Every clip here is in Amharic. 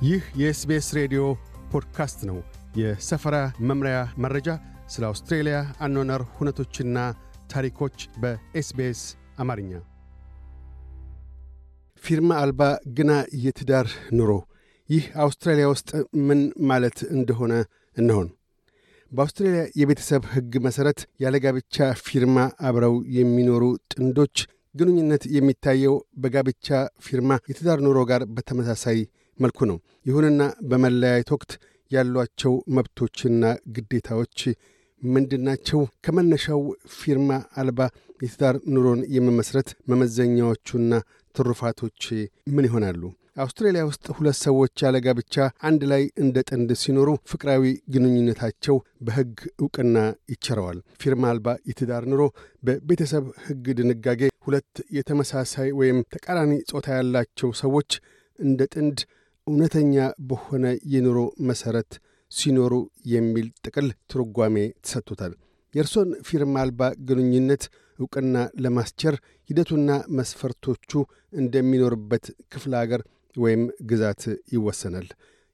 ይህ የ SBS ሬዲዮ ፖድካስት ነው። የሰፈራ መምሪያ መረጃ፣ ስለ አውስትሬልያ አኗኗር ሁነቶችና ታሪኮች በ SBS አማርኛ። ፊርማ አልባ ግና የትዳር ኑሮ፣ ይህ አውስትራሊያ ውስጥ ምን ማለት እንደሆነ እነሆ። በአውስትራሊያ የቤተሰብ ሕግ መሠረት ያለ ጋብቻ ፊርማ አብረው የሚኖሩ ጥንዶች ግንኙነት የሚታየው በጋብቻ ፊርማ የትዳር ኑሮ ጋር በተመሳሳይ መልኩ ነው። ይሁንና በመለያየት ወቅት ያሏቸው መብቶችና ግዴታዎች ምንድናቸው? ከመነሻው ፊርማ አልባ የትዳር ኑሮን የመመስረት መመዘኛዎቹና ትሩፋቶች ምን ይሆናሉ? አውስትራሊያ ውስጥ ሁለት ሰዎች ያለ ጋብቻ አንድ ላይ እንደ ጥንድ ሲኖሩ ፍቅራዊ ግንኙነታቸው በሕግ ዕውቅና ይቸረዋል። ፊርማ አልባ የትዳር ኑሮ በቤተሰብ ሕግ ድንጋጌ ሁለት የተመሳሳይ ወይም ተቃራኒ ጾታ ያላቸው ሰዎች እንደ ጥንድ እውነተኛ በሆነ የኑሮ መሠረት ሲኖሩ የሚል ጥቅል ትርጓሜ ተሰጥቶታል። የእርሶን ፊርማ አልባ ግንኙነት ዕውቅና ለማስቸር ሂደቱና መስፈርቶቹ እንደሚኖርበት ክፍለ አገር ወይም ግዛት ይወሰናል።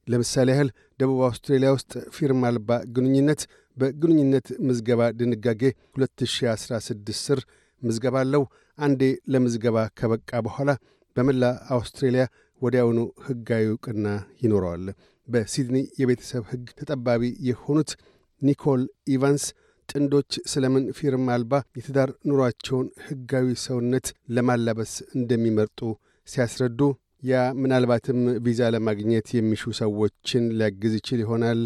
ለምሳሌ ያህል ደቡብ አውስትራሊያ ውስጥ ፊርማ አልባ ግንኙነት በግንኙነት ምዝገባ ድንጋጌ 2016 ስር ምዝገባ አለው። አንዴ ለምዝገባ ከበቃ በኋላ በመላ አውስትሬልያ ወዲያውኑ ሕጋዊ ዕውቅና ይኖረዋል። በሲድኒ የቤተሰብ ሕግ ተጠባቢ የሆኑት ኒኮል ኢቫንስ ጥንዶች ስለምን ፊርማ አልባ የትዳር ኑሯቸውን ሕጋዊ ሰውነት ለማላበስ እንደሚመርጡ ሲያስረዱ ያ ምናልባትም ቪዛ ለማግኘት የሚሹ ሰዎችን ሊያግዝ ይችል ይሆናል።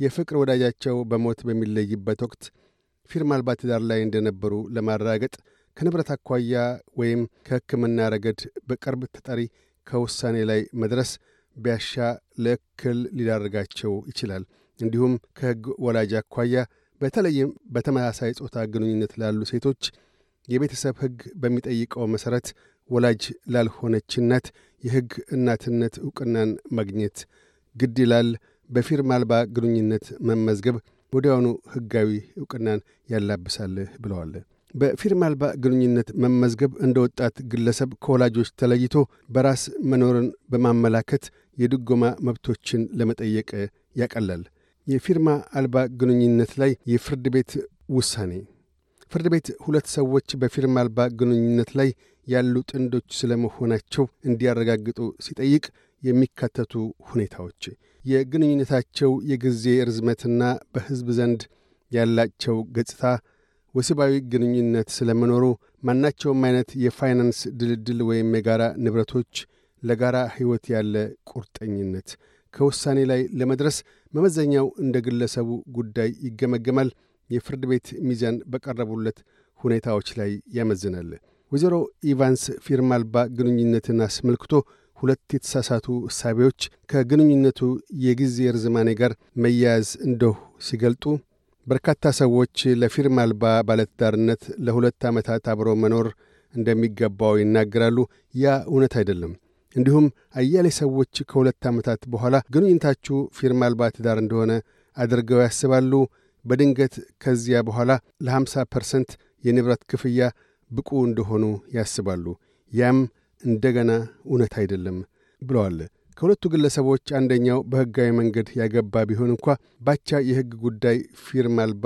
የፍቅር ወዳጃቸው በሞት በሚለይበት ወቅት ፊርማ አልባ ትዳር ላይ እንደነበሩ ለማረጋገጥ ከንብረት አኳያ ወይም ከሕክምና ረገድ በቅርብ ተጠሪ ከውሳኔ ላይ መድረስ ቢያሻ ለእክል ሊዳርጋቸው ይችላል። እንዲሁም ከሕግ ወላጅ አኳያ በተለይም በተመሳሳይ ጾታ ግንኙነት ላሉ ሴቶች የቤተሰብ ሕግ በሚጠይቀው መሠረት ወላጅ ላልሆነች እናት የሕግ እናትነት ዕውቅናን ማግኘት ግድ ይላል። በፊርማ አልባ ግንኙነት መመዝገብ ወዲያውኑ ሕጋዊ ዕውቅናን ያላብሳል ብለዋል። በፊርማ አልባ ግንኙነት መመዝገብ እንደ ወጣት ግለሰብ ከወላጆች ተለይቶ በራስ መኖርን በማመላከት የድጎማ መብቶችን ለመጠየቅ ያቀላል። የፊርማ አልባ ግንኙነት ላይ የፍርድ ቤት ውሳኔ ፍርድ ቤት ሁለት ሰዎች በፊርማ አልባ ግንኙነት ላይ ያሉ ጥንዶች ስለመሆናቸው እንዲያረጋግጡ ሲጠይቅ የሚካተቱ ሁኔታዎች የግንኙነታቸው የጊዜ ርዝመትና በሕዝብ ዘንድ ያላቸው ገጽታ፣ ወሲባዊ ግንኙነት ስለመኖሩ፣ ማናቸውም አይነት የፋይናንስ ድልድል ወይም የጋራ ንብረቶች፣ ለጋራ ሕይወት ያለ ቁርጠኝነት። ከውሳኔ ላይ ለመድረስ መመዘኛው እንደ ግለሰቡ ጉዳይ ይገመገማል። የፍርድ ቤት ሚዛን በቀረቡለት ሁኔታዎች ላይ ያመዝናል። ወይዘሮ ኢቫንስ ፊርማ አልባ ግንኙነትን አስመልክቶ ሁለት የተሳሳቱ እሳቤዎች ከግንኙነቱ የጊዜ ርዝማኔ ጋር መያያዝ እንደሁ ሲገልጡ በርካታ ሰዎች ለፊርማ አልባ ባለትዳርነት ለሁለት ዓመታት አብሮ መኖር እንደሚገባው ይናገራሉ። ያ እውነት አይደለም። እንዲሁም አያሌ ሰዎች ከሁለት ዓመታት በኋላ ግንኙነታችሁ ፊርማ አልባ ትዳር እንደሆነ አድርገው ያስባሉ። በድንገት ከዚያ በኋላ ለ50 percent የንብረት ክፍያ ብቁ እንደሆኑ ያስባሉ። ያም እንደገና እውነት አይደለም ብለዋል። ከሁለቱ ግለሰቦች አንደኛው በሕጋዊ መንገድ ያገባ ቢሆን እንኳ ባቻ የሕግ ጉዳይ ፊርማ አልባ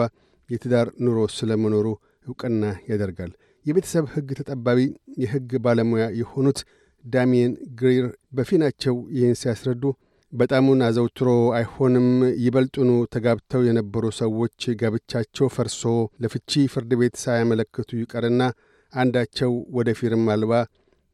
የትዳር ኑሮ ስለመኖሩ ዕውቅና ያደርጋል። የቤተሰብ ሕግ ተጠባቢ የሕግ ባለሙያ የሆኑት ዳሚየን ግሪር በፊናቸው ይህን ሲያስረዱ በጣሙን አዘውትሮ አይሆንም። ይበልጡኑ ተጋብተው የነበሩ ሰዎች ጋብቻቸው ፈርሶ ለፍቺ ፍርድ ቤት ሳያመለክቱ ይቀርና አንዳቸው ወደ ፊርማ አልባ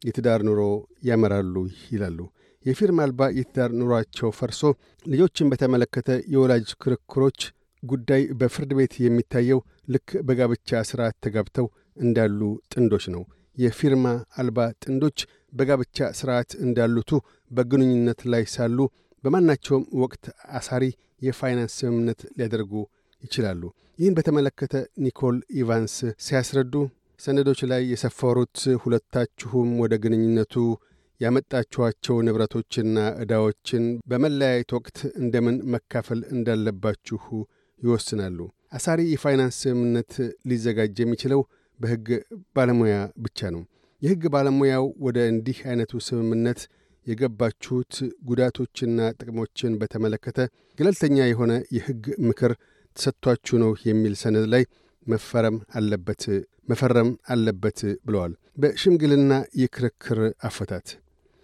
የትዳር ኑሮ ያመራሉ ይላሉ። የፊርማ አልባ የትዳር ኑሯቸው ፈርሶ ልጆችን በተመለከተ የወላጅ ክርክሮች ጉዳይ በፍርድ ቤት የሚታየው ልክ በጋብቻ ሥርዓት ተጋብተው እንዳሉ ጥንዶች ነው። የፊርማ አልባ ጥንዶች በጋብቻ ሥርዓት እንዳሉቱ በግንኙነት ላይ ሳሉ በማናቸውም ወቅት አሳሪ የፋይናንስ ስምምነት ሊያደርጉ ይችላሉ። ይህን በተመለከተ ኒኮል ኢቫንስ ሲያስረዱ ሰነዶች ላይ የሰፈሩት ሁለታችሁም ወደ ግንኙነቱ ያመጣችኋቸው ንብረቶችና ዕዳዎችን በመለያየት ወቅት እንደምን መካፈል እንዳለባችሁ ይወስናሉ። አሳሪ የፋይናንስ ስምምነት ሊዘጋጅ የሚችለው በሕግ ባለሙያ ብቻ ነው። የሕግ ባለሙያው ወደ እንዲህ ዐይነቱ ስምምነት የገባችሁት ጉዳቶችና ጥቅሞችን በተመለከተ ገለልተኛ የሆነ የሕግ ምክር ተሰጥቷችሁ ነው የሚል ሰነድ ላይ መፈረም አለበት መፈረም አለበት ብለዋል። በሽምግልና የክርክር አፈታት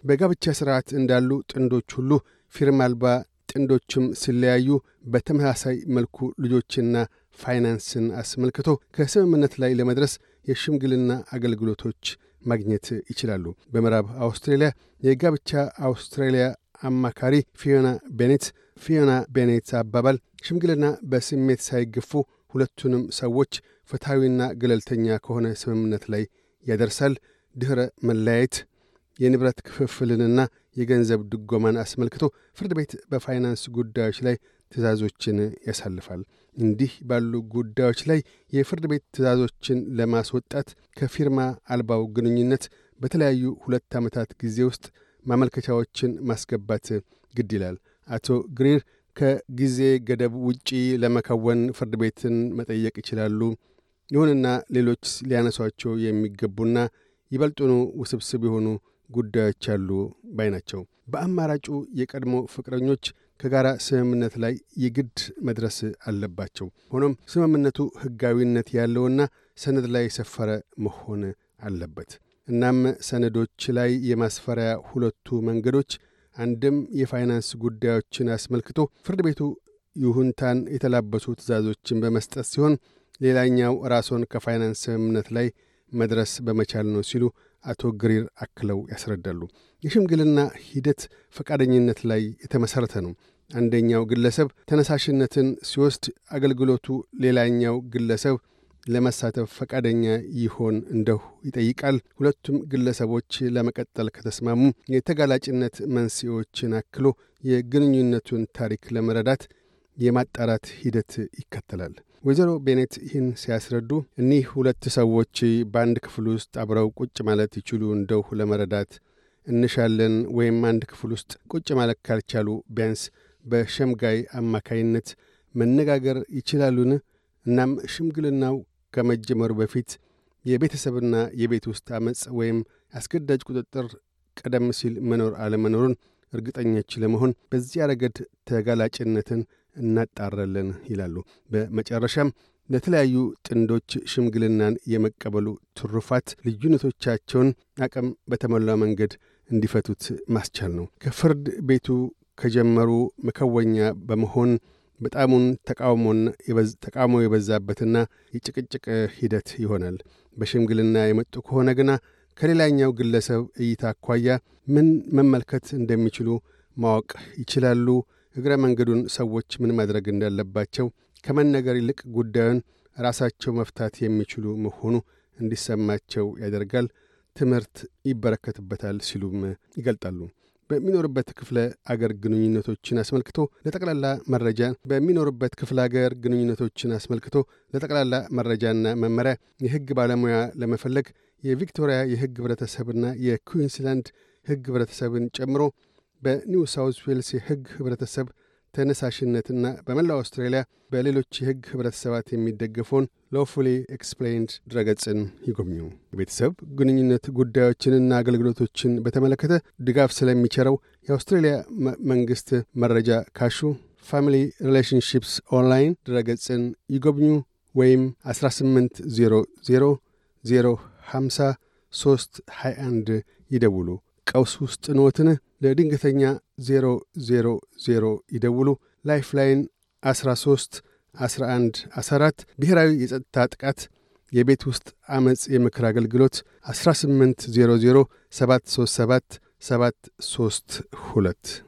በጋብቻ ሥርዓት እንዳሉ ጥንዶች ሁሉ ፊርማ አልባ ጥንዶችም ሲለያዩ በተመሳሳይ መልኩ ልጆችና ፋይናንስን አስመልክቶ ከስምምነት ላይ ለመድረስ የሽምግልና አገልግሎቶች ማግኘት ይችላሉ። በምዕራብ አውስትሬልያ የጋብቻ አውስትራሊያ አማካሪ ፊዮና ቤኔት ፊዮና ቤኔት አባባል ሽምግልና በስሜት ሳይገፉ ሁለቱንም ሰዎች ፍትሐዊና ገለልተኛ ከሆነ ስምምነት ላይ ያደርሳል። ድኅረ መለያየት የንብረት ክፍፍልንና የገንዘብ ድጎማን አስመልክቶ ፍርድ ቤት በፋይናንስ ጉዳዮች ላይ ትእዛዞችን ያሳልፋል። እንዲህ ባሉ ጉዳዮች ላይ የፍርድ ቤት ትእዛዞችን ለማስወጣት ከፊርማ አልባው ግንኙነት በተለያዩ ሁለት ዓመታት ጊዜ ውስጥ ማመልከቻዎችን ማስገባት ግድ ይላል። አቶ ግሪር ከጊዜ ገደብ ውጪ ለመከወን ፍርድ ቤትን መጠየቅ ይችላሉ። ይሁንና ሌሎች ሊያነሷቸው የሚገቡና ይበልጡኑ ውስብስብ የሆኑ ጉዳዮች አሉ ባይ ናቸው። በአማራጩ የቀድሞ ፍቅረኞች ከጋራ ስምምነት ላይ የግድ መድረስ አለባቸው። ሆኖም ስምምነቱ ሕጋዊነት ያለውና ሰነድ ላይ የሰፈረ መሆን አለበት። እናም ሰነዶች ላይ የማስፈሪያ ሁለቱ መንገዶች አንድም የፋይናንስ ጉዳዮችን አስመልክቶ ፍርድ ቤቱ ይሁንታን የተላበሱ ትእዛዞችን በመስጠት ሲሆን፣ ሌላኛው ራስዎን ከፋይናንስ ስምምነት ላይ መድረስ በመቻል ነው ሲሉ አቶ ግሪር አክለው ያስረዳሉ። የሽምግልና ሂደት ፈቃደኝነት ላይ የተመሠረተ ነው። አንደኛው ግለሰብ ተነሳሽነትን ሲወስድ አገልግሎቱ ሌላኛው ግለሰብ ለመሳተፍ ፈቃደኛ ይሆን እንደሁ ይጠይቃል። ሁለቱም ግለሰቦች ለመቀጠል ከተስማሙ የተጋላጭነት መንስኤዎችን አክሎ የግንኙነቱን ታሪክ ለመረዳት የማጣራት ሂደት ይከተላል። ወይዘሮ ቤኔት ይህን ሲያስረዱ እኒህ ሁለት ሰዎች በአንድ ክፍል ውስጥ አብረው ቁጭ ማለት ይችሉ እንደሁ ለመረዳት እንሻለን ወይም አንድ ክፍል ውስጥ ቁጭ ማለት ካልቻሉ ቢያንስ በሸምጋይ አማካይነት መነጋገር ይችላሉን? እናም ሽምግልናው ከመጀመሩ በፊት የቤተሰብና የቤት ውስጥ አመፅ ወይም አስገዳጅ ቁጥጥር ቀደም ሲል መኖር አለመኖሩን እርግጠኞች ለመሆን በዚያ ረገድ ተጋላጭነትን እናጣራለን ይላሉ። በመጨረሻም ለተለያዩ ጥንዶች ሽምግልናን የመቀበሉ ትሩፋት ልዩነቶቻቸውን አቅም በተሞላ መንገድ እንዲፈቱት ማስቻል ነው። ከፍርድ ቤቱ ከጀመሩ መከወኛ በመሆን በጣሙን ተቃውሞ የበዛበትና የጭቅጭቅ ሂደት ይሆናል። በሽምግልና የመጡ ከሆነ ግና ከሌላኛው ግለሰብ እይታ አኳያ ምን መመልከት እንደሚችሉ ማወቅ ይችላሉ። እግረ መንገዱን ሰዎች ምን ማድረግ እንዳለባቸው ከመነገር ይልቅ ጉዳዩን ራሳቸው መፍታት የሚችሉ መሆኑ እንዲሰማቸው ያደርጋል። ትምህርት ይበረከትበታል ሲሉም ይገልጣሉ። በሚኖርበት ክፍለ አገር ግንኙነቶችን አስመልክቶ ለጠቅላላ መረጃ በሚኖርበት ክፍለ አገር ግንኙነቶችን አስመልክቶ ለጠቅላላ መረጃና መመሪያ የሕግ ባለሙያ ለመፈለግ የቪክቶሪያ የሕግ ህብረተሰብና የኩዊንስላንድ ሕግ ህብረተሰብን ጨምሮ በኒው ሳውዝ ዌልስ የሕግ ህብረተሰብ ተነሳሽነትና በመላው አውስትራሊያ በሌሎች የሕግ ህብረተሰባት የሚደገፈውን Lawfully Explained ድረገጽን ይጎብኙ። የቤተሰብ ግንኙነት ጉዳዮችንና አገልግሎቶችን በተመለከተ ድጋፍ ስለሚቸረው የአውስትሬሊያ መንግሥት መረጃ ካሹ Family Relationships Online ድረገጽን ይጎብኙ ወይም 1800 050 321 ይደውሉ። ቀውስ ውስጥ ኖትን? ለድንገተኛ 000 ይደውሉ። Lifeline 13 11 14 ብሔራዊ የጸጥታ ጥቃት የቤት ውስጥ ዐመፅ የምክር አገልግሎት 1800 737 732